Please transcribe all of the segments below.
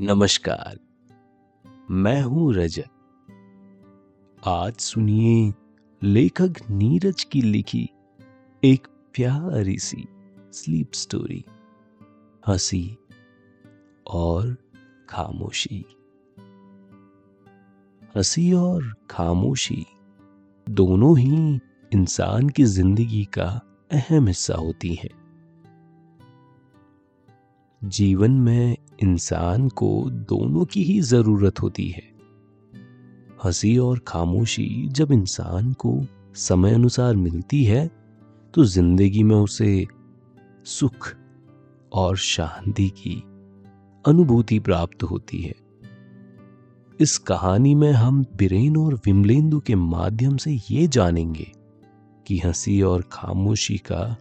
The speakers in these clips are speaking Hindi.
नमस्कार। मैं हूँ रजत। आज सुनिए लेखक नीरज की लिखी एक प्यारी सी स्लीप स्टोरी हँसी और खामोशी। हँसी और खामोशी दोनों ही इंसान की ज़िंदगी का अहम हिस्सा होती हैं। जीवन में इंसान को दोनों की ही ज़रूरत होती है। हँसी और खामोशी जब इंसान को समय अनुसार मिलती है तो ज़िंदगी में उसे सुख और शांति की अनुभूति प्राप्त होती है। इस कहानी में हम बिरेन और विमलेंदु के माध्यम से ये जानेंगे कि हँसी और खामोशी का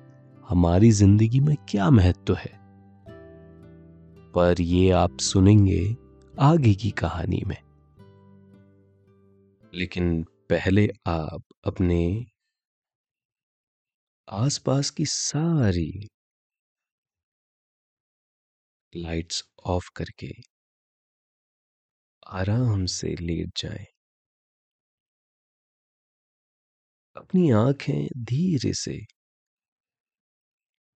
हमारी ज़िंदगी में क्या महत्व है। पर ये आप सुनेंगे आगे की कहानी में लेकिन पहले आप अपने आसपास की सारी लाइट्स ऑफ़ करके आराम से लेट जाएँ। अपनी आँखें धीरे से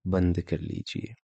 बंद कर लीजिए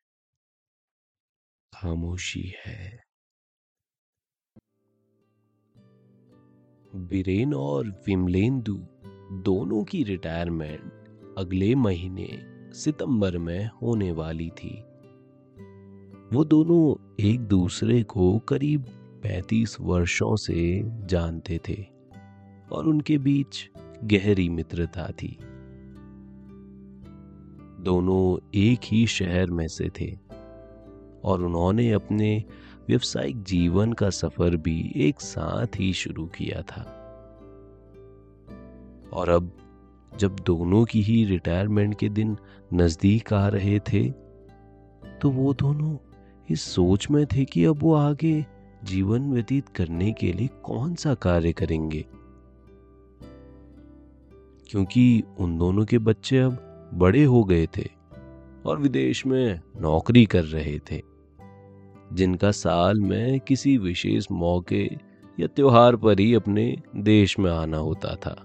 खामोशी है। बीरेन और विमलेंदु दोनों की रिटायरमेंट अगले महीने सितंबर में होने वाली थी। वो दोनों एक दूसरे को करीब 35 वर्षों से जानते थे और उनके बीच गहरी मित्रता थी। दोनों एक ही शहर में से थे। और उन्होंने अपने व्यवसायिक जीवन का सफ़र भी एक साथ ही शुरू किया था। और अब, जब दोनों की ही रिटायरमेंट के दिन नज़दीक आ रहे थे तो वो दोनों इस सोच में थे कि अब वो आगे जीवन व्यतीत करने के लिए कौन सा कार्य करेंगे। क्योंकि उन दोनों के बच्चे अब बड़े हो गए थे और विदेश में नौकरी कर रहे थे। जिनका साल में किसी विशेष मौके या त्योहार पर ही अपने देश में आना होता था।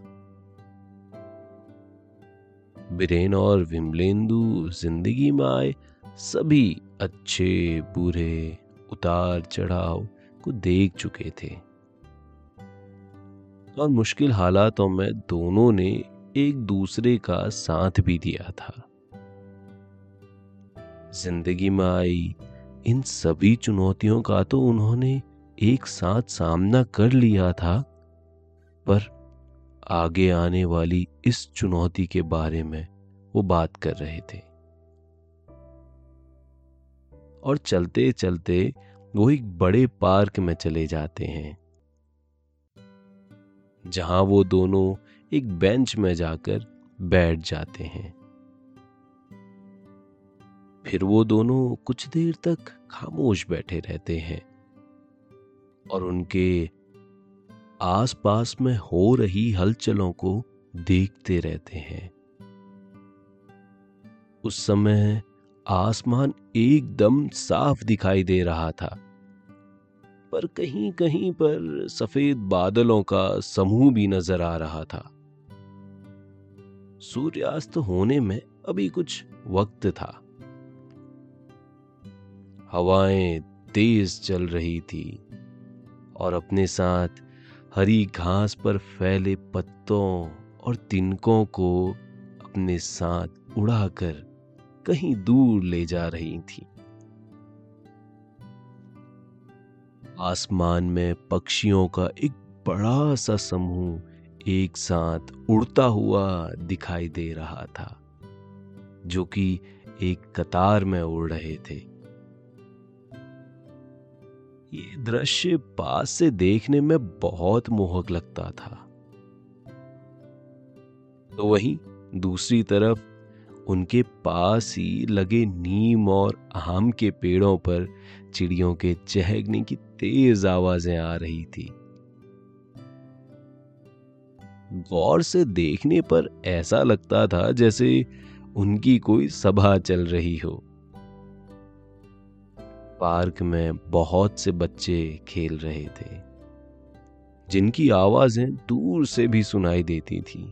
बिरेन और विमलेंदु ज़िंदगी में आए सभी अच्छे, बुरे, उतार चढ़ाव को देख चुके थे। और मुश्किल हालातों में दोनों ने एक दूसरे का साथ भी दिया था। ज़िंदगी में आई इन सभी चुनौतियों का तो उन्होंने एक साथ सामना कर लिया था। पर आगे आने वाली इस चुनौती के बारे में वो बात कर रहे थे। और चलते चलते वो एक बड़े पार्क में चले जाते हैं। जहाँ वो दोनों एक बेंच में जाकर बैठ जाते हैं। फिर वो दोनों कुछ देर तक खामोश बैठे रहते हैं और उनके आसपास में हो रही हलचलों को देखते रहते हैं। उस समय आसमान एकदम साफ़ दिखाई दे रहा था, पर कहीं कहीं पर सफ़ेद बादलों का समूह भी नज़र आ रहा था। सूर्यास्त होने में अभी कुछ वक्त था। हवाएँ तेज चल रही थी और अपने साथ हरी घास पर फैले पत्तों और तिनकों को अपने साथ उड़ाकर कहीं दूर ले जा रही थी। आसमान में पक्षियों का एक बड़ा सा समूह एक साथ उड़ता हुआ दिखाई दे रहा था, जो कि एक कतार में उड़ रहे थे। ये दृश्य पास से देखने में बहुत मोहक लगता था। तो वहीं दूसरी तरफ़ उनके पास ही लगे नीम और आम के पेड़ों पर चिड़ियों के चहकने की तेज आवाज़ें आ रही थी। गौर से देखने पर ऐसा लगता था जैसे उनकी कोई सभा चल रही हो। पार्क में बहुत से बच्चे खेल रहे थे, जिनकी आवाज़ें दूर से भी सुनाई देती थी।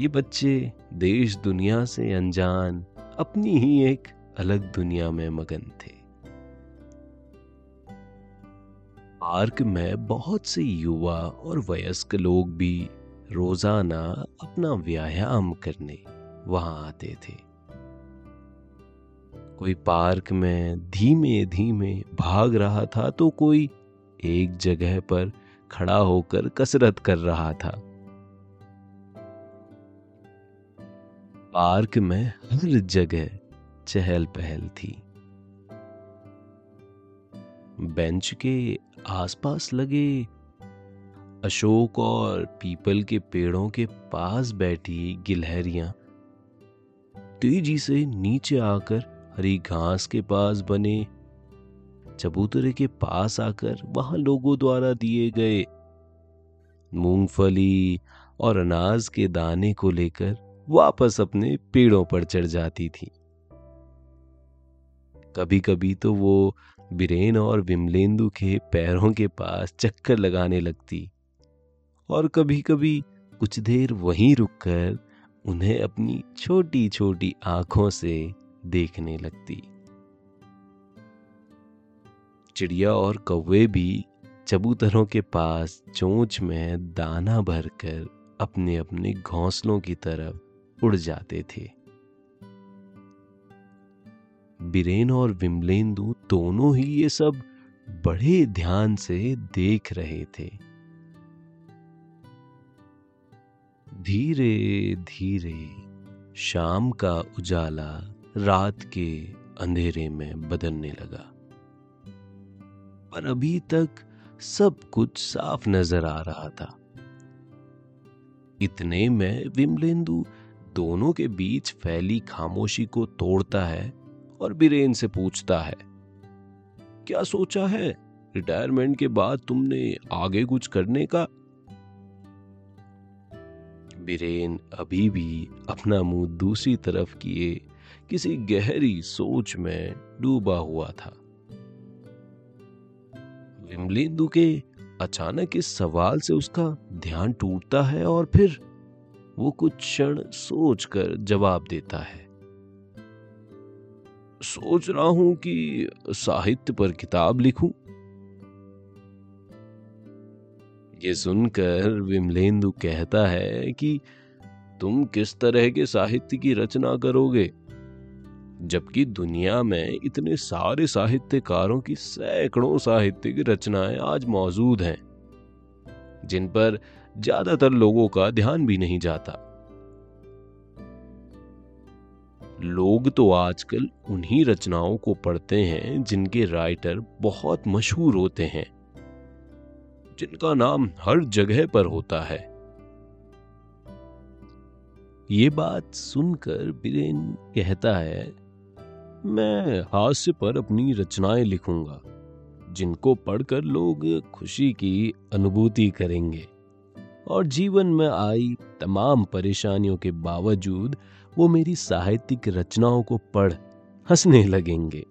ये बच्चे देश दुनिया से अनजान, अपनी ही एक अलग दुनिया में मगन थे। पार्क में बहुत से युवा और वयस्क लोग भी रोज़ाना अपना व्यायाम करने वहाँ आते थे। कोई पार्क में धीमे धीमे भाग रहा था तो कोई एक जगह पर खड़ा होकर कसरत कर रहा था। पार्क में हर जगह चहल पहल थी। बेंच के आसपास लगे अशोक और पीपल के पेड़ों के पास बैठी गिलहरियाँ। तेज़ी से नीचे आकर हरी घास के पास बने। चबूतरे के पास आकर वहाँ लोगों द्वारा दिए गए मूंगफली और अनाज के दाने को लेकर वापस अपने पेड़ों पर चढ़ जाती थी। कभी कभी तो वो बिरेन और विमलेंदु के पैरों के पास चक्कर लगाने लगती और कभी कभी कुछ देर वहीं रुककर उन्हें अपनी छोटी छोटी आँखों से देखने लगती। चिड़िया और कौवे भी चबूतरों के पास चोंच में दाना भरकर अपने अपने घोंसलों की तरफ़ उड़ जाते थे। बिरेन और विमलेंदु दोनों ही ये सब बड़े ध्यान से देख रहे थे। धीरे धीरे शाम का उजाला रात के अंधेरे में बदलने लगा। पर अभी तक सब कुछ साफ़ नज़र आ रहा था। इतने में विमलेंदु दोनों के बीच फैली खामोशी को तोड़ता है और बीरेन से पूछता है, क्या सोचा है रिटायरमेंट के बाद तुमने आगे कुछ करने का? बीरेन अभी भी अपना मुँह दूसरी तरफ़ किए किसी गहरी सोच में डूबा हुआ था। विमलेंदु के अचानक इस सवाल से उसका ध्यान टूटता है और फिर वो कुछ क्षण सोचकर जवाब देता है। सोच रहा हूँ कि साहित्य पर किताब लिखूं। ये सुनकर विमलेंदु कहता है कि तुम किस तरह के साहित्य की रचना करोगे? जबकि दुनिया में इतने सारे साहित्यकारों की सैकड़ों साहित्यिक रचनाएँ आज मौजूद हैं, जिन पर ज़्यादातर लोगों का ध्यान भी नहीं जाता। लोग तो आजकल उन्हीं रचनाओं को पढ़ते हैं जिनके राइटर बहुत मशहूर होते हैं, जिनका नाम हर जगह पर होता है। ये बात सुनकर बीरेन कहता है मैं हास्य पर अपनी रचनाएँ लिखूँगा, जिनको पढ़कर लोग खुशी की अनुभूति करेंगे। और जीवन में आई तमाम परेशानियों के बावजूद वो मेरी साहित्यिक रचनाओं को पढ़ हंसने लगेंगे।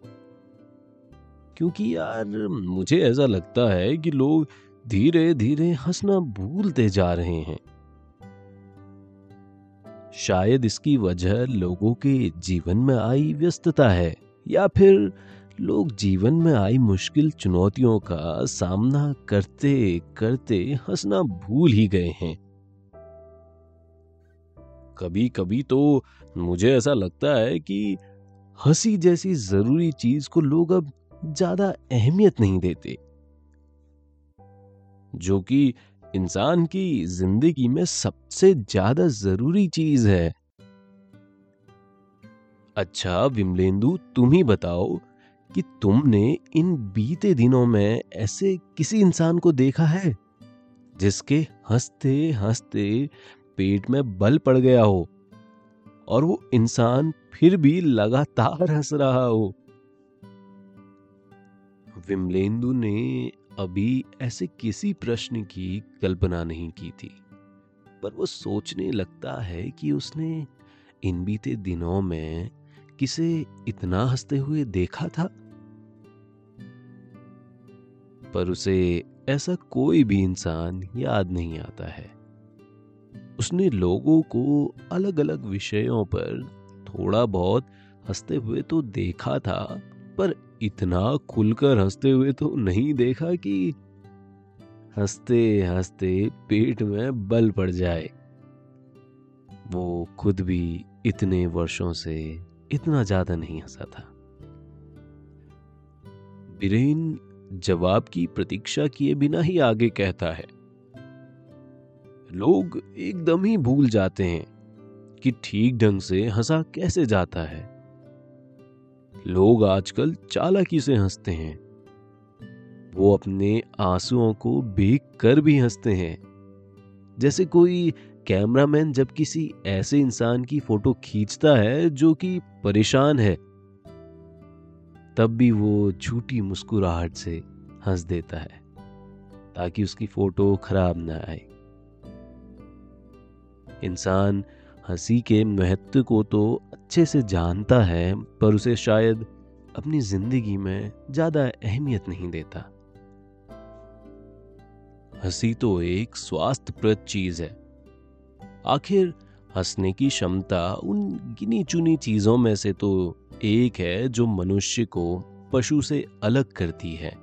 क्योंकि यार, मुझे ऐसा लगता है कि लोग धीरे धीरे हंसना भूलते जा रहे हैं। शायद इसकी वजह लोगों के जीवन में आई व्यस्तता है, या फिर लोग जीवन में आई मुश्किल चुनौतियों का सामना करते करते हंसना भूल ही गए हैं। कभी कभी तो मुझे ऐसा लगता है कि हँसी जैसी ज़रूरी चीज़ को लोग अब ज़्यादा अहमियत नहीं देते, जो कि इंसान की ज़िंदगी में सबसे ज़्यादा ज़रूरी चीज़ है। अच्छा विमलेंदु, तुम ही बताओ कि तुमने इन बीते दिनों में ऐसे किसी इंसान को देखा है, जिसके हँसते हँसते पेट में बल पड़ गया हो और वो इंसान फिर भी लगातार हंस रहा हो? विमलेंदु ने अभी ऐसे किसी प्रश्न की कल्पना नहीं की थी, पर वो सोचने लगता है कि उसने इन बीते दिनों में किसे इतना हँसते हुए देखा था। पर उसे ऐसा कोई भी इंसान याद नहीं आता है। उसने लोगों को अलग अलग विषयों पर थोड़ा बहुत हँसते हुए तो देखा था, पर इतना खुलकर हँसते हुए तो नहीं देखा कि हँसते हँसते पेट में बल पड़ जाए। वो खुद भी इतने वर्षों से इतना ज़्यादा नहीं हंसा था। बीरेन जवाब की प्रतीक्षा किए बिना ही आगे कहता है, लोग एकदम ही भूल जाते हैं कि ठीक ढंग से हंसा कैसे जाता है। लोग आजकल चालाकी से हँसते हैं। वो अपने आंसुओं को भीग कर भी हँसते हैं। जैसे कोई कैमरामैन जब किसी ऐसे इंसान की फ़ोटो खींचता है जो कि परेशान है, तब भी वो झूठी मुस्कुराहट से हंस देता है, ताकि उसकी फ़ोटो खराब ना आए। इंसान हँसी के महत्व को तो अच्छे से जानता है, पर उसे शायद अपनी ज़िंदगी में ज़्यादा अहमियत नहीं देता। हँसी तो एक स्वास्थ्यप्रद चीज़ है। आखिर हंसने की क्षमता उन गिनी चुनी चीज़ों में से तो एक है जो मनुष्य को पशु से अलग करती है।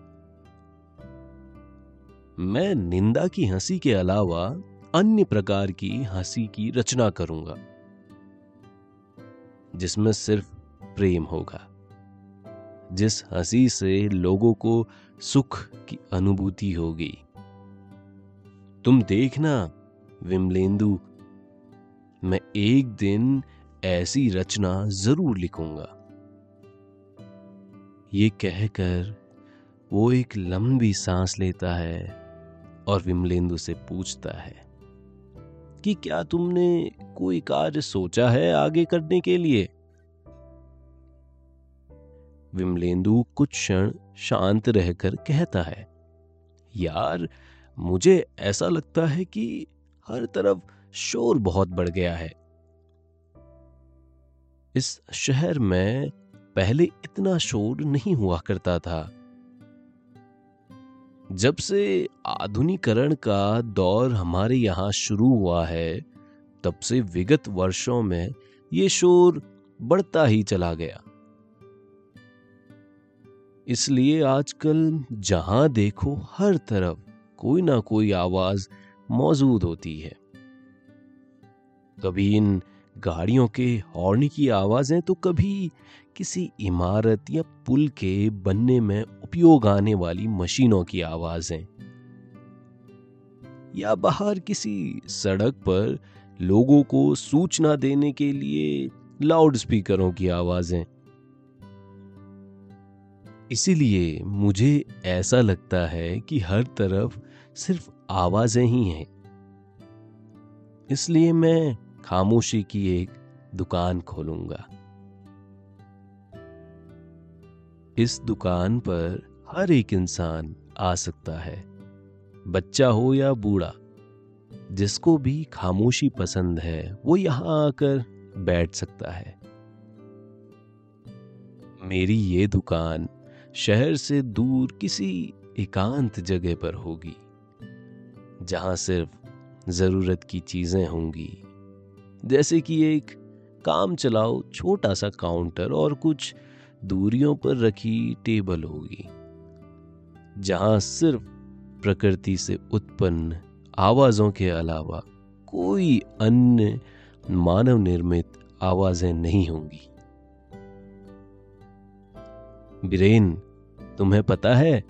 मैं निंदा की हँसी के अलावा अन्य प्रकार की हँसी की रचना करूँगा, जिसमें सिर्फ़ प्रेम होगा, जिस हँसी से लोगों को सुख की अनुभूति होगी। तुम देखना, विमलेंदु, मैं एक दिन ऐसी रचना ज़रूर लिखूँगा। ये कहकर वो एक लंबी सांस लेता है और विमलेंदु से पूछता है कि क्या तुमने कोई कार्य सोचा है आगे करने के लिए? विमलेंदु कुछ क्षण शांत रहकर कहता है, यार, मुझे ऐसा लगता है कि हर तरफ़ शोर बहुत बढ़ गया है। इस शहर में पहले इतना शोर नहीं हुआ करता था। जब से आधुनिकरण का दौर हमारे यहाँ शुरू हुआ है, तब से विगत वर्षों में ये शोर बढ़ता ही चला गया। इसलिए आजकल जहाँ देखो हर तरफ़ कोई ना कोई आवाज़ मौजूद होती है। कभी इन गाड़ियों के हॉर्न की आवाज़ें तो कभी किसी इमारत या पुल के बनने में उपयोग आने वाली मशीनों की आवाज़ें। या बाहर किसी सड़क पर लोगों को सूचना देने के लिए लाउड स्पीकरों की आवाज़ें। इसीलिए मुझे ऐसा लगता है कि हर तरफ़ सिर्फ़ आवाज़ें ही हैं। इसलिए मैं खामोशी की एक दुकान खोलूँगा। इस दुकान पर हर एक इंसान आ सकता है, बच्चा हो या बूढ़ा। जिसको भी खामोशी पसंद है, वो यहाँ आकर बैठ सकता है। मेरी ये दुकान शहर से दूर किसी एकांत जगह पर होगी, जहाँ सिर्फ़ ज़रूरत की चीज़ें होंगी। जैसे कि एक काम चलाओ छोटा सा काउंटर और कुछ दूरियों पर रखी टेबल होगी, जहाँ सिर्फ़ प्रकृति से उत्पन्न आवाजों के अलावा कोई अन्य मानव निर्मित आवाज़ें नहीं होंगी। बिरेन, तुम्हें पता है,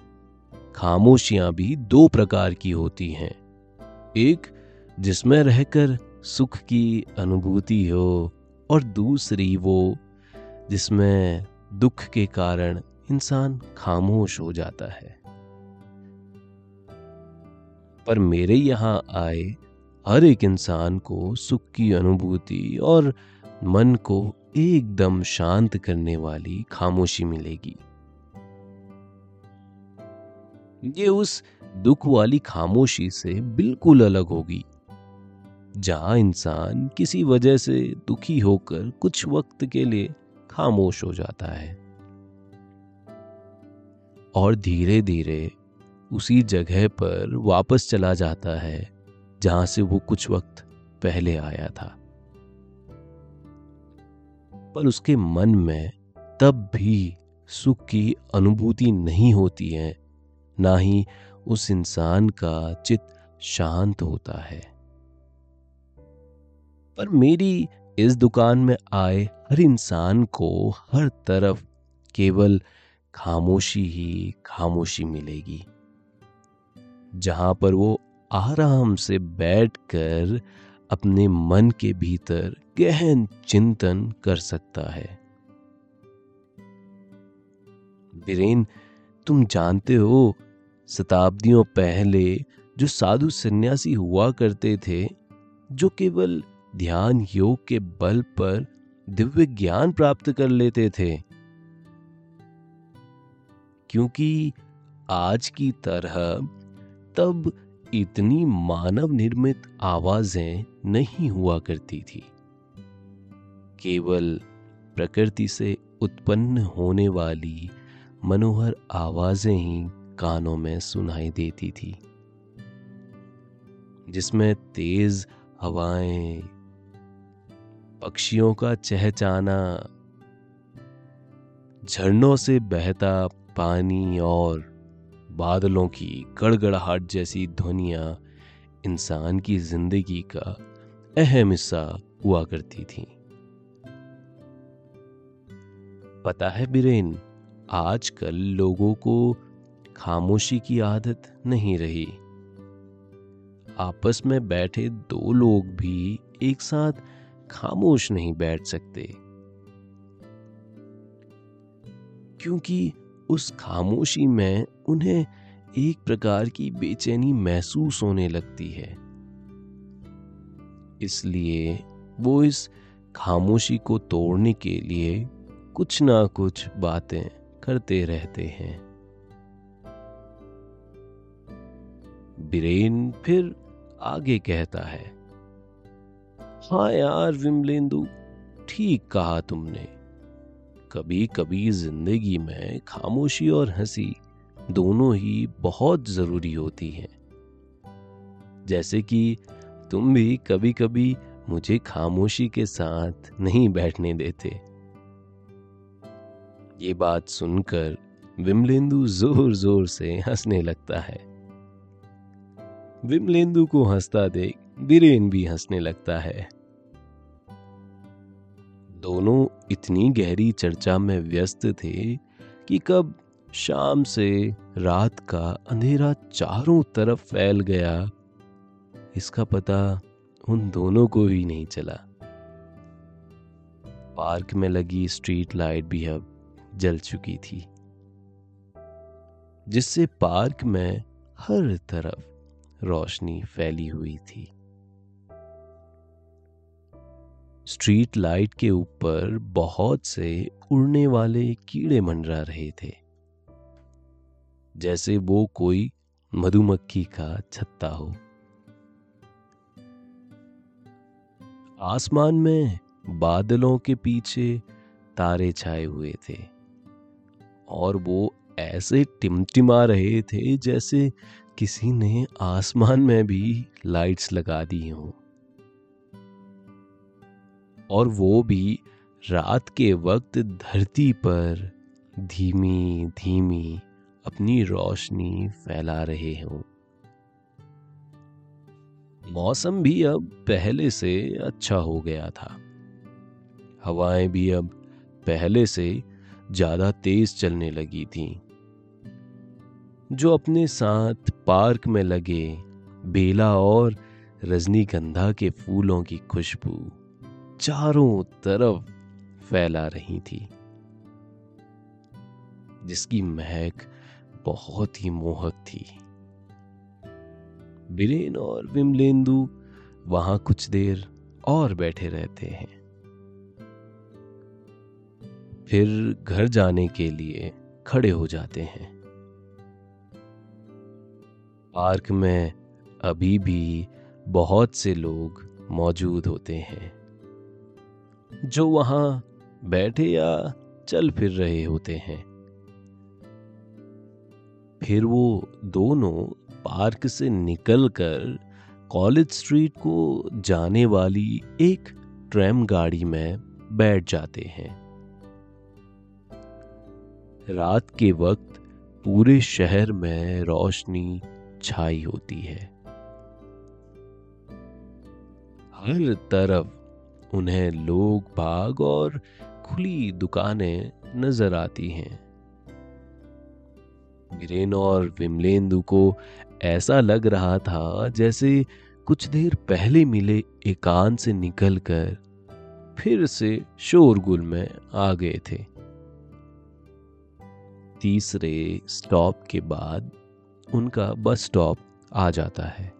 खामोशियाँ भी दो प्रकार की होती हैं। एक, जिसमें रहकर सुख की अनुभूति हो, और दूसरी वो, जिसमें दुख के कारण इंसान खामोश हो जाता है। पर मेरे यहाँ आए हर एक इंसान को सुख की अनुभूति और मन को एकदम शांत करने वाली खामोशी मिलेगी। ये उस दुख वाली खामोशी से बिल्कुल अलग होगी, जहाँ इंसान किसी वजह से दुखी होकर कुछ वक्त के लिए खामोश हो जाता है। और धीरे धीरे उसी जगह पर वापस चला जाता है, जहाँ से वो कुछ वक्त पहले आया था। पर उसके मन में तब भी सुख की अनुभूति नहीं होती है, ना ही उस इंसान का चित शांत होता है। पर मेरी इस दुकान में आए हर इंसान को हर तरफ़ केवल खामोशी ही खामोशी मिलेगी। जहाँ पर वो आराम से बैठकर अपने मन के भीतर गहन चिंतन कर सकता है। बीरेन तुम जानते हो, शताब्दियों पहले जो साधु सन्यासी हुआ करते थे, जो केवल ध्यान योग के बल पर दिव्य ज्ञान प्राप्त कर लेते थे। क्योंकि आज की तरह तब इतनी मानव निर्मित आवाज़ें नहीं हुआ करती थी। केवल प्रकृति से उत्पन्न होने वाली मनोहर आवाज़ें ही कानों में सुनाई देती थी, जिसमें तेज हवाएँ पक्षियों का चहचाना, झरनों से बहता पानी और बादलों की गड़गड़ाहट जैसी ध्वनियाँ इंसान की ज़िंदगी का अहम हिस्सा हुआ करती थी। पता है बिरेन, आजकल लोगों को खामोशी की आदत नहीं रही। आपस में बैठे दो लोग भी एक साथ खामोश नहीं बैठ सकते। क्योंकि उस खामोशी में उन्हें एक प्रकार की बेचैनी महसूस होने लगती है। इसलिए वो इस खामोशी को तोड़ने के लिए कुछ ना कुछ बातें करते रहते हैं। बिरेन फिर आगे कहता है हाँ यार विमलेंदु ठीक कहा तुमने। कभी कभी ज़िंदगी में खामोशी और हँसी दोनों ही बहुत ज़रूरी होती हैं। जैसे कि तुम भी कभी कभी मुझे खामोशी के साथ नहीं बैठने देते। ये बात सुनकर विमलेंदु ज़ोर ज़ोर से हंसने लगता है। विमलेंदु को हंसता देख बीरेन भी हंसने लगता है। दोनों इतनी गहरी चर्चा में व्यस्त थे कि कब शाम से रात का अंधेरा चारों तरफ़ फैल गया, इसका पता उन दोनों को ही नहीं चला। पार्क में लगी स्ट्रीट लाइट भी अब जल चुकी थी, जिससे पार्क में हर तरफ़ रोशनी फैली हुई थी। स्ट्रीट लाइट के ऊपर बहुत से उड़ने वाले कीड़े मंडरा रहे थे। जैसे वो कोई मधुमक्खी का छत्ता हो। आसमान में बादलों के पीछे तारे छाए हुए थे और वो ऐसे टिमटिमा रहे थे जैसे किसी ने आसमान में भी लाइट्स लगा दी हों। और वो भी रात के वक्त धरती पर धीमी धीमी अपनी रोशनी फैला रहे हों। मौसम भी अब पहले से अच्छा हो गया था। हवाएँ भी अब पहले से ज़्यादा तेज चलने लगी थीं। जो अपने साथ पार्क में लगे बेला और रजनीगंधा के फूलों की खुशबू। चारों तरफ़ फैला रही थी, जिसकी महक बहुत ही मोहक थी। बिरेन और विमलेंदु वहाँ कुछ देर और बैठे रहते हैं। फिर घर जाने के लिए खड़े हो जाते हैं। पार्क में अभी भी बहुत से लोग मौजूद होते हैं। जो वहाँ बैठे या चल फिर रहे होते हैं। फिर वो दोनों पार्क से निकलकर कॉलेज स्ट्रीट को जाने वाली एक ट्रैम गाड़ी में बैठ जाते हैं। रात के वक्त पूरे शहर में रोशनी छाई होती है। हर तरफ़ उन्हें लोग बाग और खुली दुकानें नज़र आती हैं। वीरेन और विमलेंदु को ऐसा लग रहा था जैसे कुछ देर पहले मिले एकांत से निकलकर फिर से शोरगुल में आ गए थे। तीसरे स्टॉप के बाद उनका बस स्टॉप आ जाता है।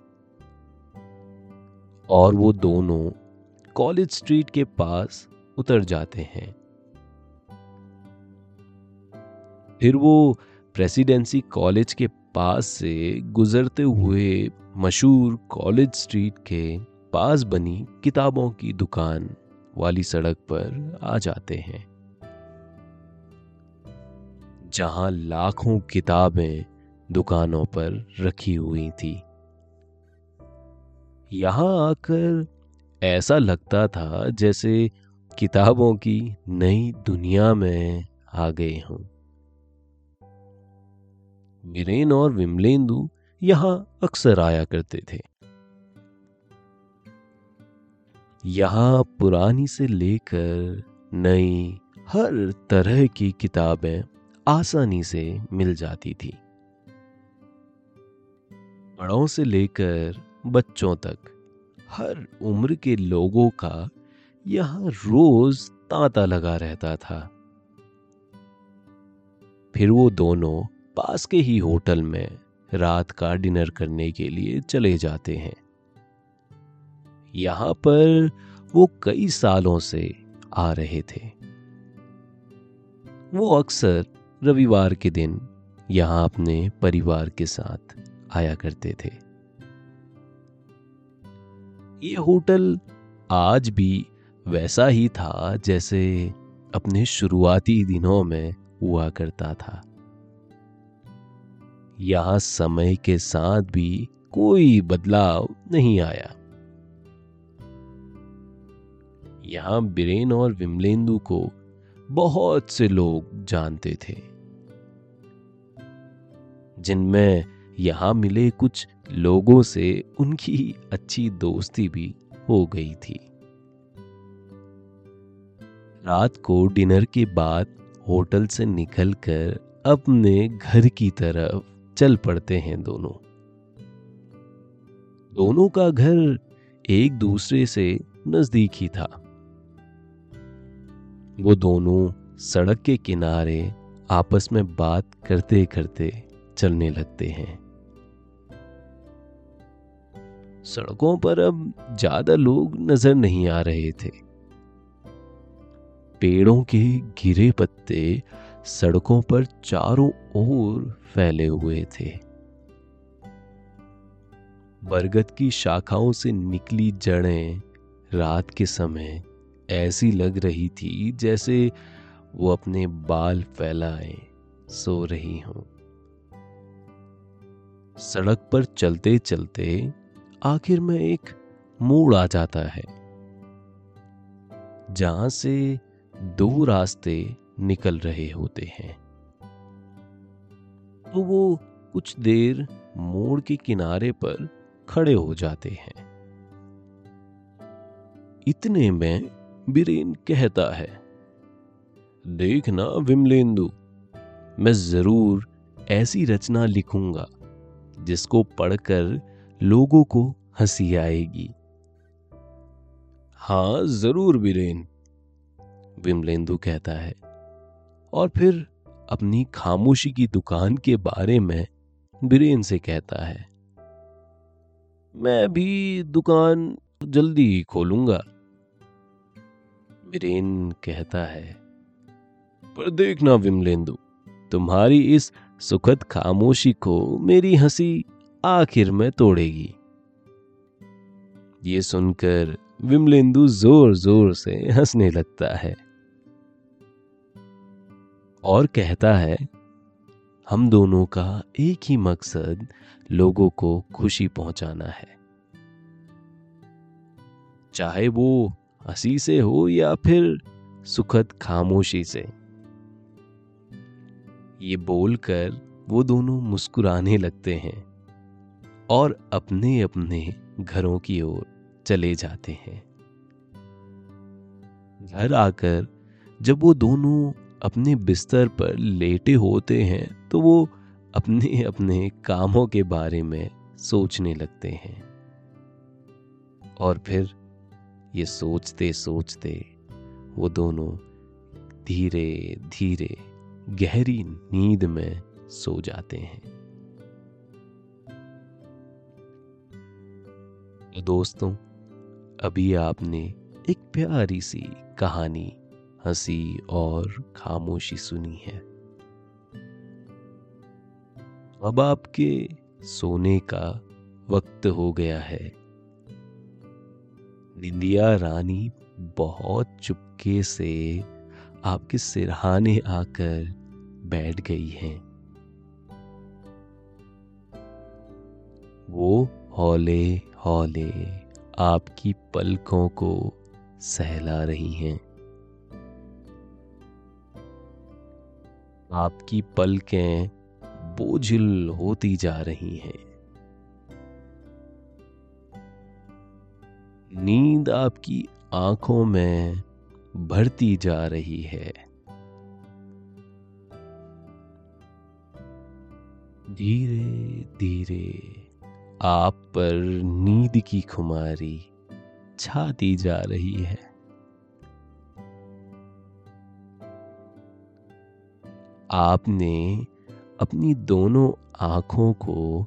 और वो दोनों कॉलेज स्ट्रीट के पास उतर जाते हैं। फिर वो प्रेसिडेंसी कॉलेज के पास से गुजरते हुए मशहूर कॉलेज स्ट्रीट के पास बनी किताबों की दुकान वाली सड़क पर आ जाते हैं। जहाँ लाखों किताबें दुकानों पर रखी हुई थी। यहाँ आकर ऐसा लगता था जैसे किताबों की नई दुनिया में आ गए हों। वीरेन और विमलेंदु यहाँ अक्सर आया करते थे। यहाँ पुरानी से लेकर नई हर तरह की किताबें आसानी से मिल जाती थी। बड़ों से लेकर बच्चों तक हर उम्र के लोगों का यहाँ रोज तांता लगा रहता था। फिर वो दोनों पास के ही होटल में रात का डिनर करने के लिए चले जाते हैं। यहाँ पर वो कई सालों से आ रहे थे। वो अक्सर रविवार के दिन यहाँ अपने परिवार के साथ आया करते थे। ये होटल आज भी वैसा ही था जैसे अपने शुरुआती दिनों में हुआ करता था। यहाँ समय के साथ भी कोई बदलाव नहीं आया। यहाँ बिरेन और विमलेंदु को बहुत से लोग जानते थे, जिनमें यहाँ मिले कुछ लोगों से उनकी अच्छी दोस्ती भी हो गई थी। रात को डिनर के बाद होटल से निकलकर अपने घर की तरफ़ चल पड़ते हैं दोनों। दोनों का घर एक दूसरे से नज़दीक ही था। वो दोनों सड़क के किनारे आपस में बात करते करते चलने लगते हैं। सड़कों पर अब ज़्यादा लोग नज़र नहीं आ रहे थे। पेड़ों के गिरे पत्ते सड़कों पर चारों ओर फैले हुए थे। बरगद की शाखाओं से निकली जड़ें रात के समय ऐसी लग रही थी जैसे वो अपने बाल फैलाए, सो रही हों। सड़क पर चलते चलते आखिर में एक मोड़ आ जाता है। जहाँ से दो रास्ते निकल रहे होते हैं। तो वो कुछ देर मोड़ के किनारे पर खड़े हो जाते हैं। इतने में बिरेन कहता है, देखना विमलेंदु, मैं ज़रूर ऐसी रचना लिखूँगा जिसको पढ़कर लोगों को हँसी आएगी। हाँ ज़रूर बीरेन विमलेंदु कहता है। और फिर अपनी खामोशी की दुकान के बारे में बीरेन से कहता है। मैं भी दुकान जल्दी ही खोलूँगा। बीरेन कहता है। पर देखना विमलेंदु, तुम्हारी इस सुखद खामोशी को मेरी हँसी आखिर में तोड़ेगी। ये सुनकर विमलेंदु ज़ोर ज़ोर से हंसने लगता है। और कहता है, हम दोनों का एक ही मकसद लोगों को खुशी पहुंचाना है। चाहे वो हँसी से हो या फिर सुखद खामोशी से। ये बोलकर वो दोनों मुस्कुराने लगते हैं। और अपने अपने घरों की ओर चले जाते हैं। घर आकर जब वो दोनों अपने बिस्तर पर लेटे होते हैं तो वो अपने अपने कामों के बारे में सोचने लगते हैं। और फिर ये सोचते सोचते वो दोनों धीरे धीरे गहरी नींद में सो जाते हैं। दोस्तों, अभी आपने एक प्यारी सी कहानी हँसी और खामोशी सुनी है। अब आपके सोने का वक्त हो गया है। निंदिया रानी बहुत चुपके से आपके सिरहाने आकर बैठ गई हैं। वो हौले हौले आपकी पलकों को सहला रही हैं। आपकी पलकें बोझिल होती जा रही हैं। नींद आपकी आँखों में भरती जा रही है। धीरे धीरे आप पर नींद की खुमारी छाती जा रही है। आपने अपनी दोनों आँखों को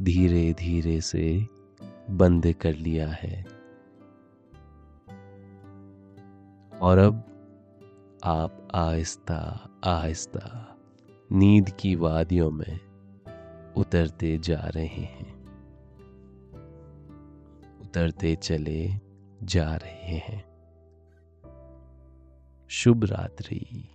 धीरे धीरे से बंद कर लिया है। और अब आप आहिस्ता आहिस्ता नींद की वादियों में उतरते जा रहे हैं। उतरते चले जा रहे हैं। शुभ रात्रि।